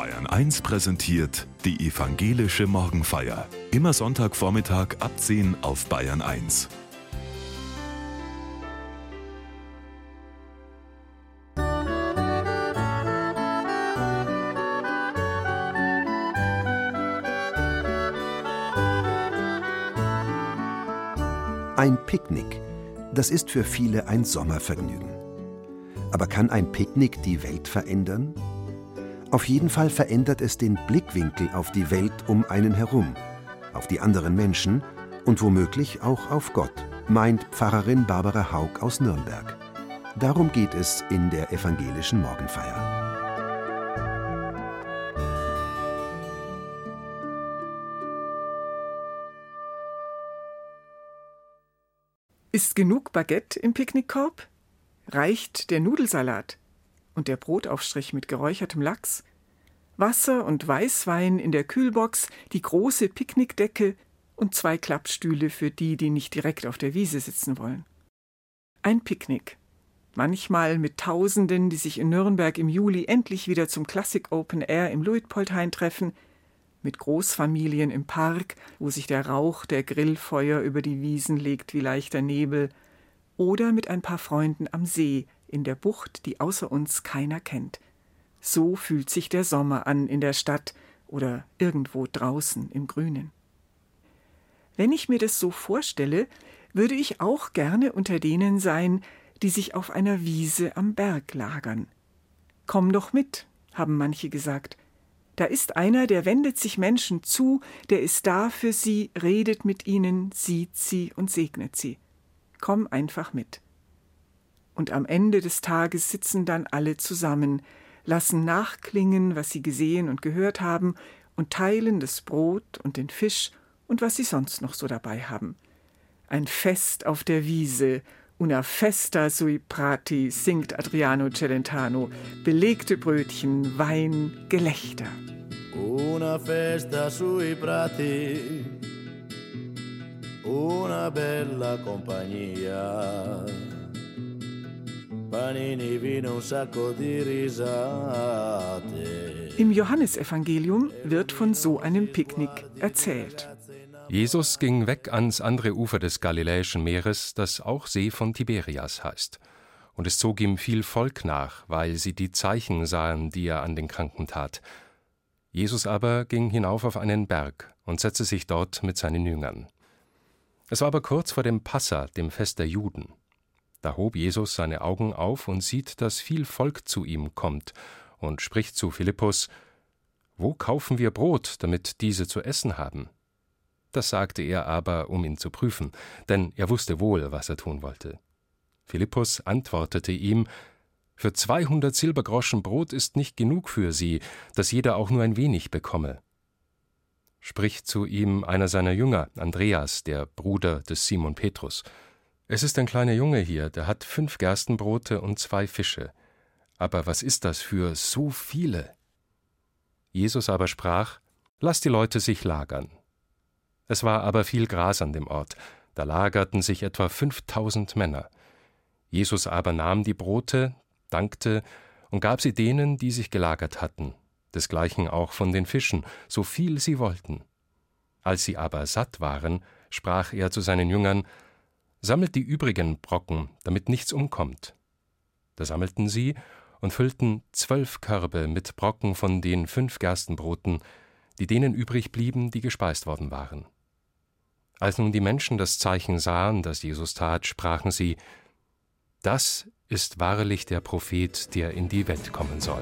Bayern 1 präsentiert die evangelische Morgenfeier. Immer Sonntagvormittag ab 10 auf Bayern 1. Ein Picknick, das ist für viele ein Sommervergnügen. Aber kann ein Picknick die Welt verändern? Auf jeden Fall verändert es den Blickwinkel auf die Welt um einen herum, auf die anderen Menschen und womöglich auch auf Gott, meint Pfarrerin Barbara Haug aus Nürnberg. Darum geht es in der evangelischen Morgenfeier. Ist genug Baguette im Picknickkorb? Reicht der Nudelsalat und der Brotaufstrich mit geräuchertem Lachs? Wasser und Weißwein in der Kühlbox, die große Picknickdecke und zwei Klappstühle für die, die nicht direkt auf der Wiese sitzen wollen. Ein Picknick. Manchmal mit Tausenden, die sich in Nürnberg im Juli endlich wieder zum Classic Open Air im Luitpoldhain treffen – mit Großfamilien im Park, wo sich der Rauch der Grillfeuer über die Wiesen legt wie leichter Nebel, oder mit ein paar Freunden am See, in der Bucht, die außer uns keiner kennt. So fühlt sich der Sommer an in der Stadt oder irgendwo draußen im Grünen. Wenn ich mir das so vorstelle, würde ich auch gerne unter denen sein, die sich auf einer Wiese am Berg lagern. Komm doch mit, haben manche gesagt, da ist einer, der wendet sich Menschen zu, der ist da für sie, redet mit ihnen, sieht sie und segnet sie. Komm einfach mit. Und am Ende des Tages sitzen dann alle zusammen, lassen nachklingen, was sie gesehen und gehört haben, und teilen das Brot und den Fisch und was sie sonst noch so dabei haben. Ein Fest auf der Wiese, una festa sui prati, singt Adriano Celentano, belegte Brötchen, Wein, Gelächter. Una festa sui prati, una bella compagnia. Panini, Vino, un sacco di risate. Im Johannesevangelium wird von so einem Picknick erzählt. Jesus ging weg ans andere Ufer des Galiläischen Meeres, das auch See von Tiberias heißt. Und es zog ihm viel Volk nach, weil sie die Zeichen sahen, die er an den Kranken tat. Jesus aber ging hinauf auf einen Berg und setzte sich dort mit seinen Jüngern. Es war aber kurz vor dem Passa, dem Fest der Juden. Da hob Jesus seine Augen auf und sieht, dass viel Volk zu ihm kommt, und spricht zu Philippus: Wo kaufen wir Brot, damit diese zu essen haben? Das sagte er aber, um ihn zu prüfen, denn er wusste wohl, was er tun wollte. Philippus antwortete ihm: für zweihundert Silbergroschen Brot ist nicht genug für sie, dass jeder auch nur ein wenig bekomme. Spricht zu ihm einer seiner Jünger, Andreas, der Bruder des Simon Petrus. Es ist ein kleiner Junge hier, der hat fünf Gerstenbrote und zwei Fische. Aber was ist das für so viele? Jesus aber sprach, Lass die Leute sich lagern. Es war aber viel Gras an dem Ort, da lagerten sich etwa fünftausend Männer. Jesus aber nahm die Brote, dankte und gab sie denen, die sich gelagert hatten, desgleichen auch von den Fischen, so viel sie wollten. Als sie aber satt waren, sprach er zu seinen Jüngern, Sammelt die übrigen Brocken, damit nichts umkommt. Da sammelten sie und füllten zwölf Körbe mit Brocken von den fünf Gerstenbroten, die denen übrig blieben, die gespeist worden waren. Als nun die Menschen das Zeichen sahen, das Jesus tat, sprachen sie, das ist wahrlich der Prophet, der in die Welt kommen soll.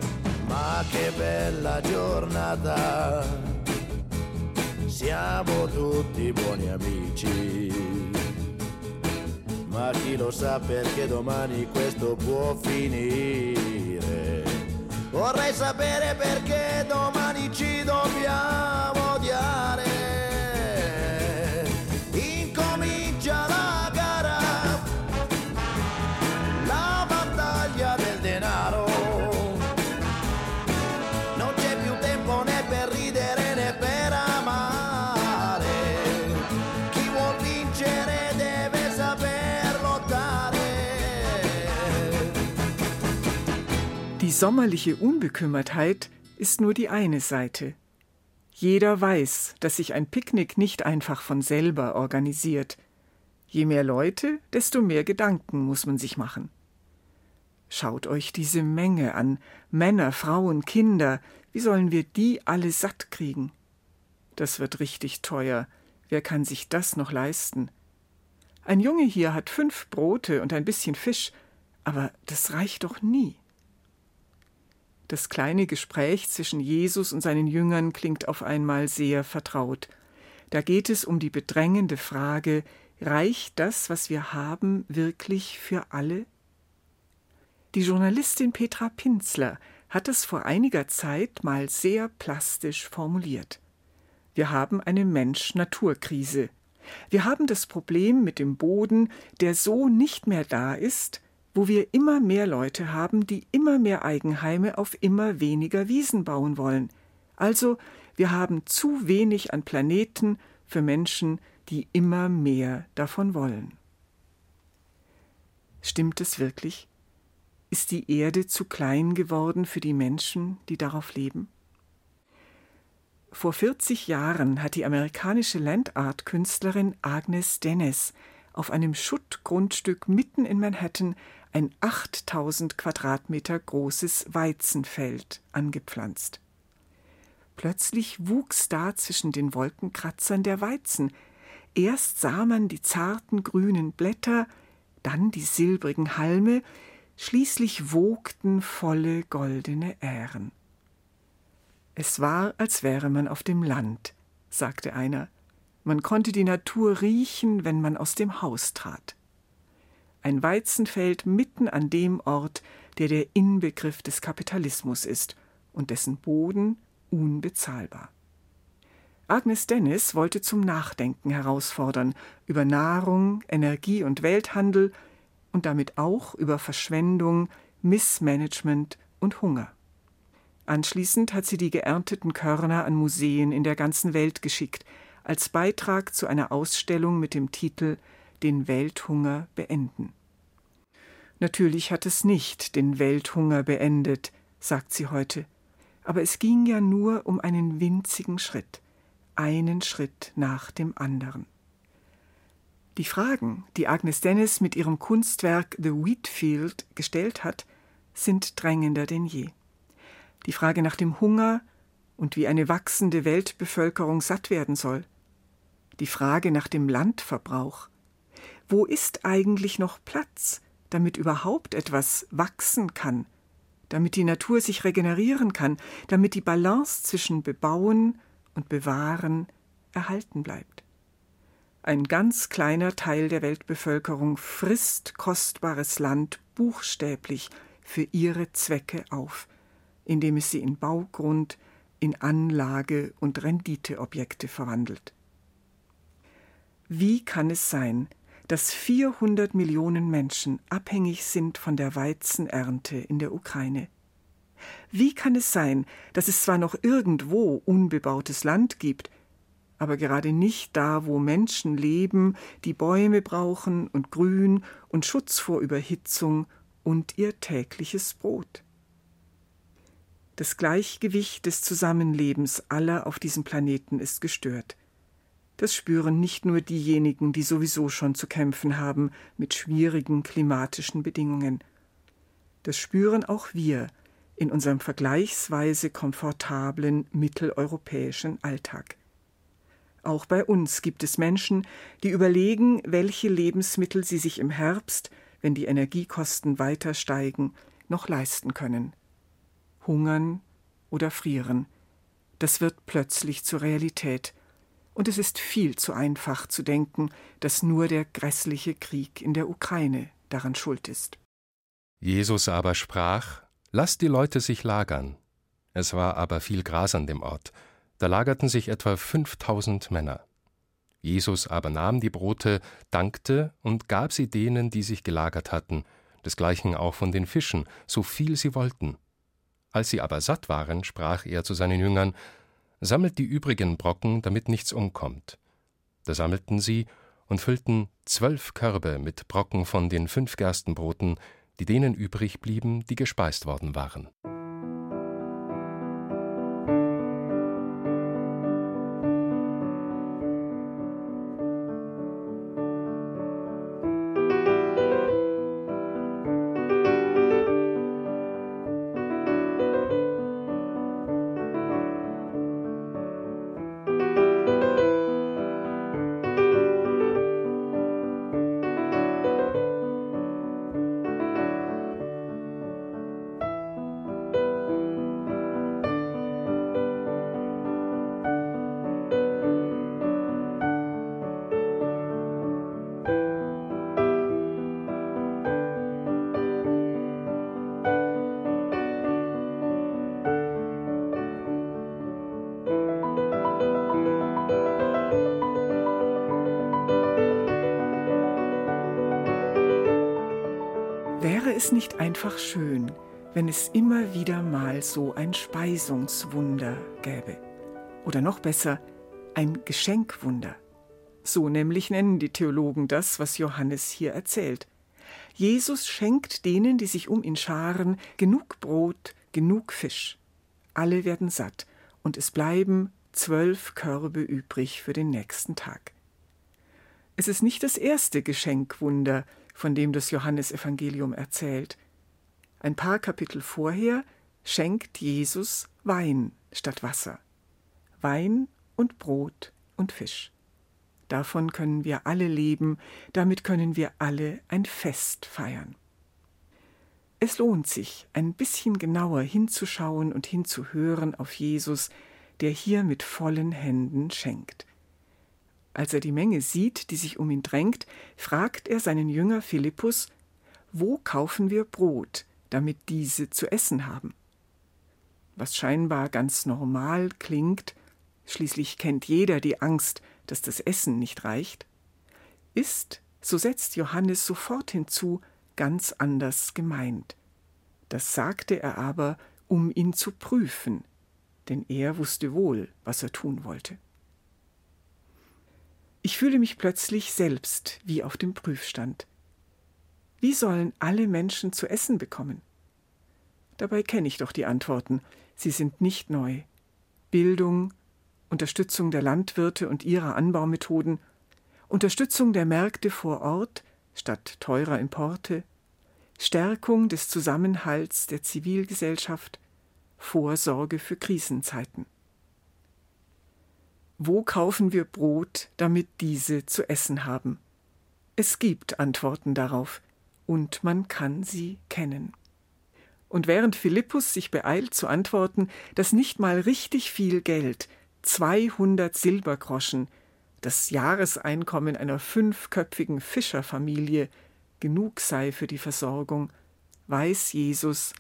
Ma che bella giornata, siamo tutti buoni amici. Ma chi lo sa perché domani questo può finire. Vorrei sapere perché domani ci dobbiamo odiare. Sommerliche Unbekümmertheit ist nur die eine Seite. Jeder weiß, dass sich ein Picknick nicht einfach von selber organisiert. Je mehr Leute, desto mehr Gedanken muss man sich machen. Schaut euch diese Menge an Männer, Frauen, Kinder, wie sollen wir die alle satt kriegen? Das wird richtig teuer. Wer kann sich das noch leisten? Ein Junge hier hat fünf Brote und ein bisschen Fisch, aber das reicht doch nie. Das kleine Gespräch zwischen Jesus und seinen Jüngern klingt auf einmal sehr vertraut. Da geht es um die bedrängende Frage, reicht das, was wir haben, wirklich für alle? Die Journalistin Petra Pinzler hat es vor einiger Zeit mal sehr plastisch formuliert. Wir haben eine Mensch-Natur-Krise. Wir haben das Problem mit dem Boden, der so nicht mehr da ist, wo wir immer mehr Leute haben, die immer mehr Eigenheime auf immer weniger Wiesen bauen wollen. Also wir haben zu wenig an Planeten für Menschen, die immer mehr davon wollen. Stimmt es wirklich? Ist die Erde zu klein geworden für die Menschen, die darauf leben? Vor 40 Jahren hat die amerikanische Landart-Künstlerin Agnes Dennis auf einem Schuttgrundstück mitten in Manhattan ein 8000 Quadratmeter großes Weizenfeld angepflanzt. Plötzlich wuchs da zwischen den Wolkenkratzern der Weizen. Erst sah man die zarten grünen Blätter, dann die silbrigen Halme, Schließlich wogten volle goldene Ähren. Es war, als wäre man auf dem Land, sagte einer. Man konnte die Natur riechen, wenn man aus dem Haus trat. Ein Weizenfeld mitten an dem Ort, der der Inbegriff des Kapitalismus ist und dessen Boden unbezahlbar. Agnes Dennis wollte zum Nachdenken herausfordern über Nahrung, Energie und Welthandel und damit auch über Verschwendung, Missmanagement und Hunger. Anschließend hat sie die geernteten Körner an Museen in der ganzen Welt geschickt, als Beitrag zu einer Ausstellung mit dem Titel Den Welthunger beenden. Natürlich hat es nicht den Welthunger beendet, sagt sie heute, aber es ging ja nur um einen winzigen Schritt, einen Schritt nach dem anderen. Die Fragen, die Agnes Dennis mit ihrem Kunstwerk The Wheatfield gestellt hat, sind drängender denn je. Die Frage nach dem Hunger und wie eine wachsende Weltbevölkerung satt werden soll. Die Frage nach dem Landverbrauch. Wo ist eigentlich noch Platz, damit überhaupt etwas wachsen kann, damit die Natur sich regenerieren kann, damit die Balance zwischen Bebauen und Bewahren erhalten bleibt. Ein ganz kleiner Teil der Weltbevölkerung frisst kostbares Land buchstäblich für ihre Zwecke auf, indem es sie in Baugrund, in Anlage und Renditeobjekte verwandelt. Wie kann es sein, dass 400 Millionen Menschen abhängig sind von der Weizenernte in der Ukraine? Wie kann es sein, dass es zwar noch irgendwo unbebautes Land gibt, aber gerade nicht da, wo Menschen leben, die Bäume brauchen und Grün und Schutz vor Überhitzung und ihr tägliches Brot. Das Gleichgewicht des Zusammenlebens aller auf diesem Planeten ist gestört. Das spüren nicht nur diejenigen, die sowieso schon zu kämpfen haben mit schwierigen klimatischen Bedingungen. Das spüren auch wir in unserem vergleichsweise komfortablen mitteleuropäischen Alltag. Auch bei uns gibt es Menschen, die überlegen, welche Lebensmittel sie sich im Herbst, wenn die Energiekosten weiter steigen, noch leisten können. Hungern oder frieren. Das wird plötzlich zur Realität. Und es ist viel zu einfach zu denken, dass nur der grässliche Krieg in der Ukraine daran schuld ist. Jesus aber sprach: Lasst die Leute sich lagern. Es war aber viel Gras an dem Ort, da lagerten sich etwa fünftausend Männer. Jesus aber nahm die Brote, dankte und gab sie denen, die sich gelagert hatten, desgleichen auch von den Fischen, so viel sie wollten. Als sie aber satt waren, sprach er zu seinen Jüngern, Sammelt die übrigen Brocken, damit nichts umkommt. Da sammelten sie und füllten zwölf Körbe mit Brocken von den fünf Gerstenbroten, die denen übrig blieben, die gespeist worden waren. Es nicht einfach schön, wenn es immer wieder mal so ein Speisungswunder gäbe? Oder noch besser, ein Geschenkwunder. So nämlich nennen die Theologen das, was Johannes hier erzählt. Jesus schenkt denen, die sich um ihn scharen, genug Brot, genug Fisch. Alle werden satt, und es bleiben zwölf Körbe übrig für den nächsten Tag. Es ist nicht das erste Geschenkwunder, von dem das Johannesevangelium erzählt. Ein paar Kapitel vorher schenkt Jesus Wein statt Wasser. Wein und Brot und Fisch. Davon können wir alle leben, damit können wir alle ein Fest feiern. Es lohnt sich, ein bisschen genauer hinzuschauen und hinzuhören auf Jesus, der hier mit vollen Händen schenkt. Als er die Menge sieht, die sich um ihn drängt, fragt er seinen Jünger Philippus, wo kaufen wir Brot, damit diese zu essen haben? Was scheinbar ganz normal klingt, schließlich kennt jeder die Angst, dass das Essen nicht reicht, ist, so setzt Johannes sofort hinzu, ganz anders gemeint. Das sagte er aber, um ihn zu prüfen, denn er wusste wohl, was er tun wollte. Ich fühle mich plötzlich selbst wie auf dem Prüfstand. Wie sollen alle Menschen zu essen bekommen? Dabei kenne ich doch die Antworten, sie sind nicht neu. Bildung, Unterstützung der Landwirte und ihrer Anbaumethoden, Unterstützung der Märkte vor Ort statt teurer Importe, Stärkung des Zusammenhalts der Zivilgesellschaft, Vorsorge für Krisenzeiten. Wo kaufen wir Brot, damit diese zu essen haben? Es gibt Antworten darauf, und man kann sie kennen. Und während Philippus sich beeilt zu antworten, dass nicht mal richtig viel Geld, 200 Silbergroschen, das Jahreseinkommen einer fünfköpfigen Fischerfamilie, genug sei für die Versorgung, weiß Jesus,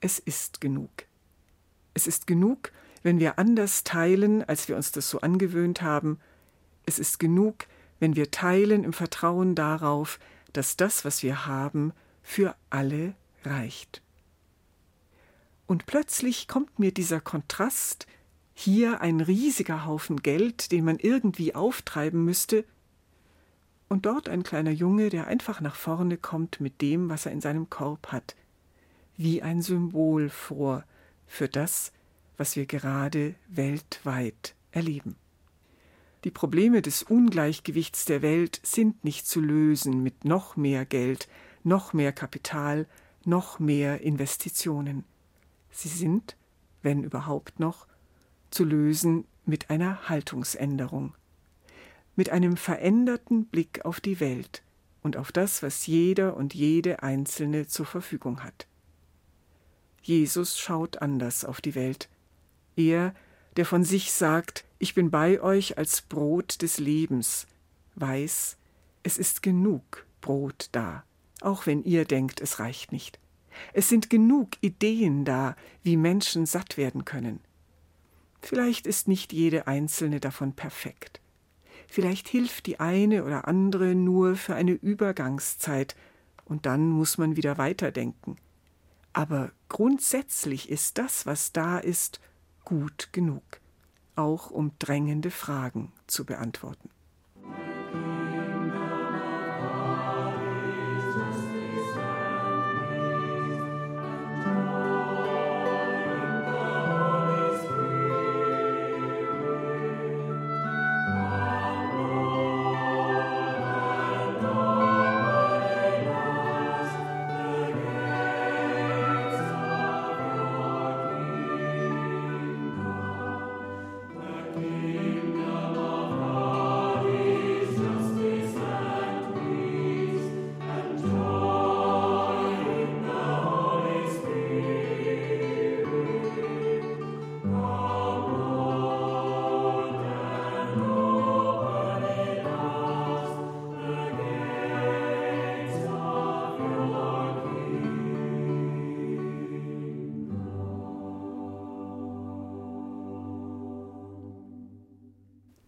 es ist genug. Es ist genug, wenn wir anders teilen, als wir uns das so angewöhnt haben. Es ist genug, wenn wir teilen im Vertrauen darauf, dass das, was wir haben, für alle reicht. Und plötzlich kommt mir dieser Kontrast, hier ein riesiger Haufen Geld, den man irgendwie auftreiben müsste, und dort ein kleiner Junge, der einfach nach vorne kommt mit dem, was er in seinem Korb hat, wie ein Symbol vor für das, was wir gerade weltweit erleben. Die Probleme des Ungleichgewichts der Welt sind nicht zu lösen mit noch mehr Geld, noch mehr Kapital, noch mehr Investitionen. Sie sind, wenn überhaupt noch, zu lösen mit einer Haltungsänderung, mit einem veränderten Blick auf die Welt und auf das, was jeder und jede Einzelne zur Verfügung hat. Jesus schaut anders auf die Welt, er, der von sich sagt, ich bin bei euch als Brot des Lebens, weiß, es ist genug Brot da, auch wenn ihr denkt, es reicht nicht. Es sind genug Ideen da, wie Menschen satt werden können. Vielleicht ist nicht jede einzelne davon perfekt. Vielleicht hilft die eine oder andere nur für eine Übergangszeit, und dann muss man wieder weiterdenken. Aber grundsätzlich ist das, was da ist, gut genug, auch um drängende Fragen zu beantworten.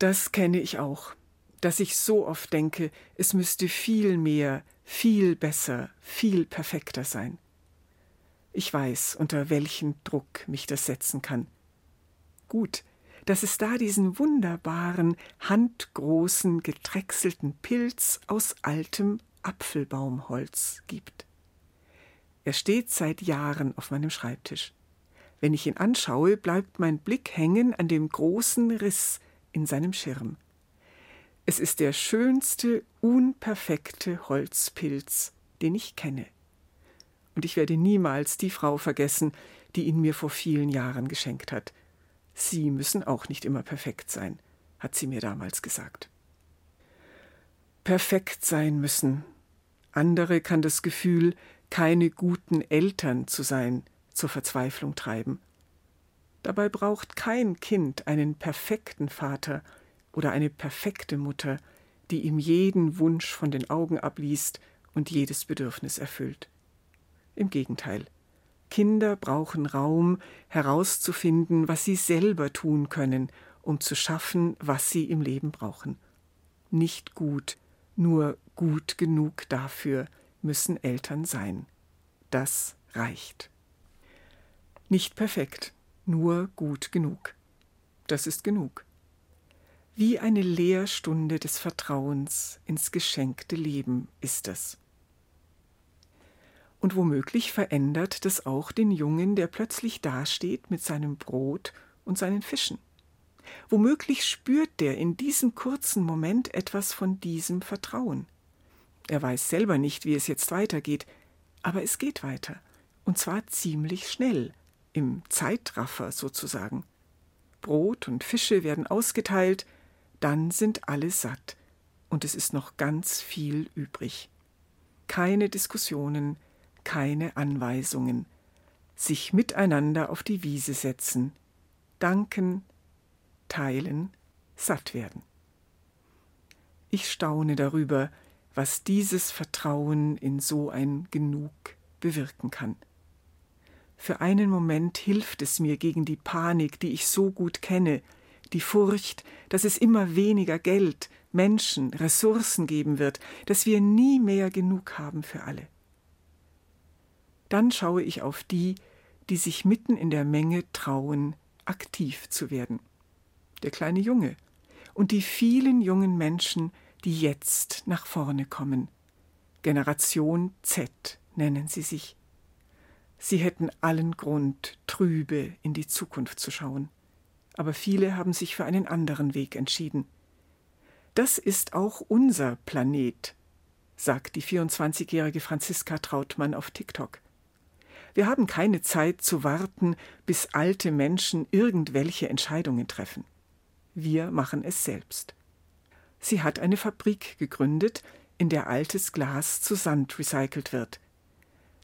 Das kenne ich auch. dass ich so oft denke, es müsste viel mehr, viel besser, viel perfekter sein. Ich weiß, unter welchen Druck mich das setzen kann. Gut, dass es da diesen wunderbaren, handgroßen, gedrechselten Pilz aus altem Apfelbaumholz gibt. Er steht seit Jahren auf meinem Schreibtisch. Wenn ich ihn anschaue, bleibt mein Blick hängen an dem großen Riss in seinem Schirm. Es ist der schönste, unperfekte Holzpilz, den ich kenne. Und ich werde niemals die Frau vergessen, die ihn mir vor vielen Jahren geschenkt hat. Sie müssen auch nicht immer perfekt sein, hat sie mir damals gesagt. Perfekt sein müssen. Andere kann das Gefühl, keine guten Eltern zu sein, zur Verzweiflung treiben. Dabei braucht kein Kind einen perfekten Vater oder eine perfekte Mutter, die ihm jeden Wunsch von den Augen abliest und jedes Bedürfnis erfüllt. Im Gegenteil, Kinder brauchen Raum, herauszufinden, was sie selber tun können, um zu schaffen, was sie im Leben brauchen. Nicht gut, nur gut genug dafür müssen Eltern sein. Das reicht. Nicht perfekt, nur gut genug. Das ist genug. Wie eine Lehrstunde des Vertrauens ins geschenkte Leben ist es. Und womöglich verändert das auch den Jungen, der plötzlich dasteht mit seinem Brot und seinen Fischen. Womöglich spürt der in diesem kurzen Moment etwas von diesem Vertrauen. Er weiß selber nicht, wie es jetzt weitergeht, aber es geht weiter, und zwar ziemlich schnell, im Zeitraffer sozusagen. Brot und Fische werden ausgeteilt, dann sind alle satt, und es ist noch ganz viel übrig. Keine Diskussionen, keine Anweisungen, sich miteinander auf die Wiese setzen, danken, teilen, satt werden. Ich staune darüber, was dieses Vertrauen in so ein Genug bewirken kann. Für einen Moment hilft es mir gegen die Panik, die ich so gut kenne, die Furcht, dass es immer weniger Geld, Menschen, Ressourcen geben wird, dass wir nie mehr genug haben für alle. Dann schaue ich auf die, die sich mitten in der Menge trauen, aktiv zu werden. Der kleine Junge und die vielen jungen Menschen, die jetzt nach vorne kommen. Generation Z nennen sie sich. Sie hätten allen Grund, trübe in die Zukunft zu schauen. Aber viele haben sich für einen anderen Weg entschieden. Das ist auch unser Planet, sagt die 24-jährige Franziska Trautmann auf TikTok. Wir haben keine Zeit zu warten, bis alte Menschen irgendwelche Entscheidungen treffen. Wir machen es selbst. Sie hat eine Fabrik gegründet, in der altes Glas zu Sand recycelt wird.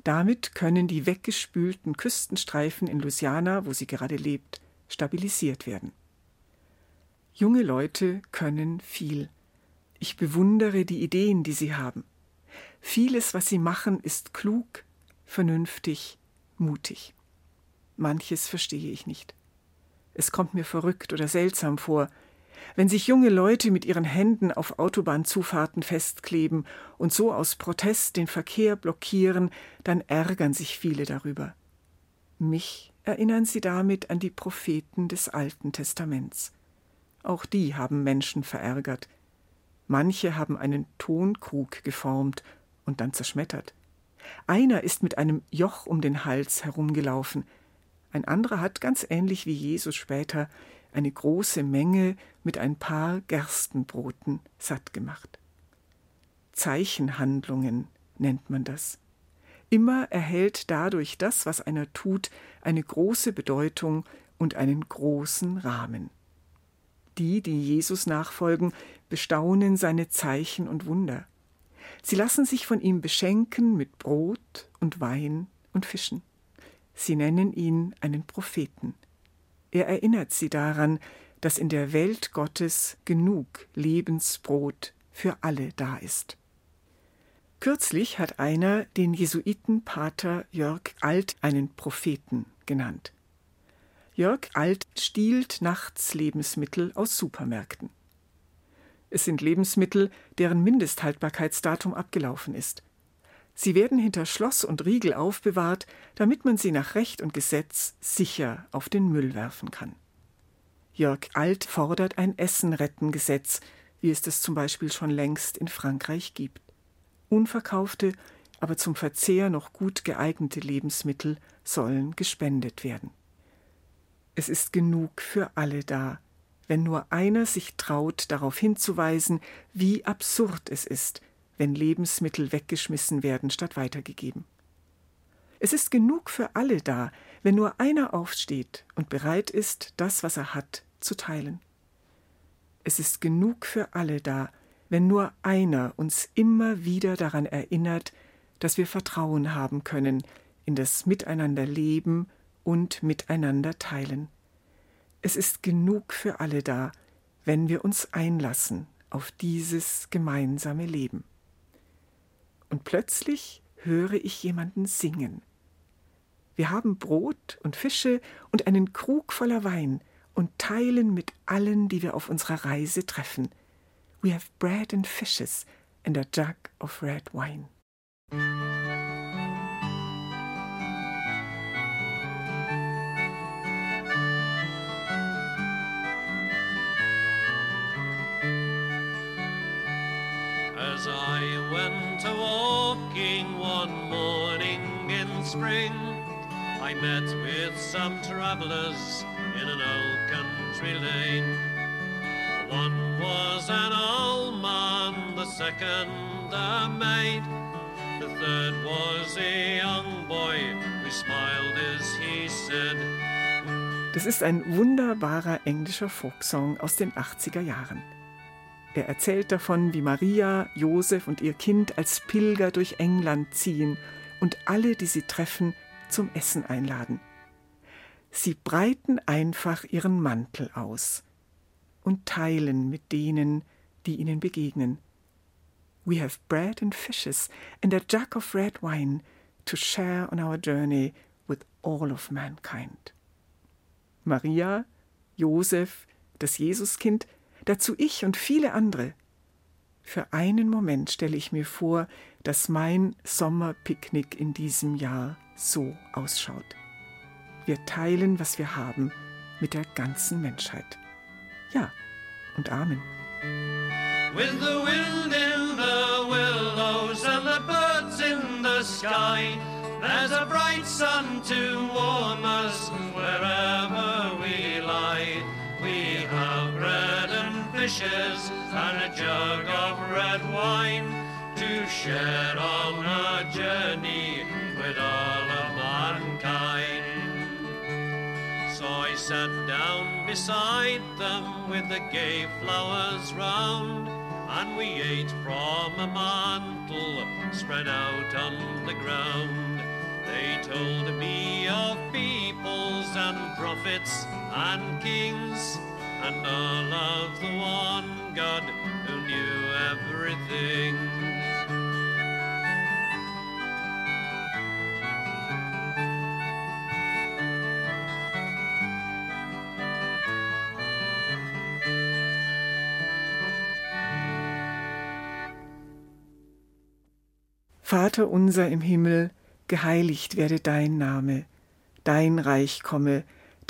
Damit können die weggespülten Küstenstreifen in Louisiana, wo sie gerade lebt, stabilisiert werden. Junge Leute können viel. Ich bewundere die Ideen, die sie haben. Vieles, was sie machen, ist klug, vernünftig, mutig. Manches verstehe ich nicht. Es kommt mir verrückt oder seltsam vor, wenn sich junge Leute mit ihren Händen auf Autobahnzufahrten festkleben und so aus Protest den Verkehr blockieren, dann ärgern sich viele darüber. Mich erinnern sie damit an die Propheten des Alten Testaments. Auch die haben Menschen verärgert. Manche haben einen Tonkrug geformt und dann zerschmettert. Einer ist mit einem Joch um den Hals herumgelaufen, ein anderer hat, ganz ähnlich wie Jesus später, eine große Menge mit ein paar Gerstenbroten satt gemacht. Zeichenhandlungen nennt man das. Immer erhält dadurch das, was einer tut, eine große Bedeutung und einen großen Rahmen. Die, die Jesus nachfolgen, bestaunen seine Zeichen und Wunder. Sie lassen sich von ihm beschenken mit Brot und Wein und Fischen. Sie nennen ihn einen Propheten. Er erinnert sie daran, dass in der Welt Gottes genug Lebensbrot für alle da ist. Kürzlich hat einer den Jesuitenpater Jörg Alt einen Propheten genannt. Jörg Alt stiehlt nachts Lebensmittel aus Supermärkten. Es sind Lebensmittel, deren Mindesthaltbarkeitsdatum abgelaufen ist. Sie werden hinter Schloss und Riegel aufbewahrt, damit man sie nach Recht und Gesetz sicher auf den Müll werfen kann. Jörg Alt fordert ein Essen-Retten-Gesetz, wie es das zum Beispiel schon längst in Frankreich gibt. Unverkaufte, aber zum Verzehr noch gut geeignete Lebensmittel sollen gespendet werden. Es ist genug für alle da, wenn nur einer sich traut, darauf hinzuweisen, wie absurd es ist, wenn Lebensmittel weggeschmissen werden statt weitergegeben. Es ist genug für alle da, wenn nur einer aufsteht und bereit ist, das, was er hat, zu teilen. Es ist genug für alle da, wenn nur einer uns immer wieder daran erinnert, dass wir Vertrauen haben können in das Miteinander leben und miteinander teilen. Es ist genug für alle da, wenn wir uns einlassen auf dieses gemeinsame Leben und plötzlich höre ich jemanden singen. Wir haben Brot und Fische und einen Krug voller Wein und teilen mit allen, die wir auf unserer Reise treffen. We have bread and fishes and a jug of red wine. As I went a walking one morning in spring, I met with some travellers in an old country lane. One was an old man, the second a maid, the third was a young boy who smiled as he said. Das ist ein wunderbarer englischer Folksong aus den 80er Jahren. Er erzählt davon, wie Maria, Josef und ihr Kind als Pilger durch England ziehen und alle, die sie treffen, zum Essen einladen. Sie breiten einfach ihren Mantel aus und teilen mit denen, die ihnen begegnen. We have bread and fishes and a jug of red wine to share on our journey with all of mankind. Maria, Josef, das Jesuskind dazu ich und viele andere. Für einen Moment stelle ich mir vor, dass mein Sommerpicknick in diesem Jahr so ausschaut. Wir teilen, was wir haben, mit der ganzen Menschheit. Ja, und Amen. With the wind in the willows and the birds in the sky, there's a bright sun to warm us wherever we lie. Fishes and a jug of red wine to share on our journey with all of mankind. So I sat down beside them with the gay flowers round, and we ate from a mantle spread out on the ground. They told me of peoples and prophets and kings, and all of the one God who knew everything. Vater unser im Himmel, geheiligt werde dein Name, dein Reich komme,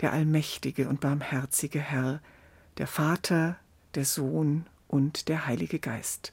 der allmächtige und barmherzige Herr, der Vater, der Sohn und der Heilige Geist.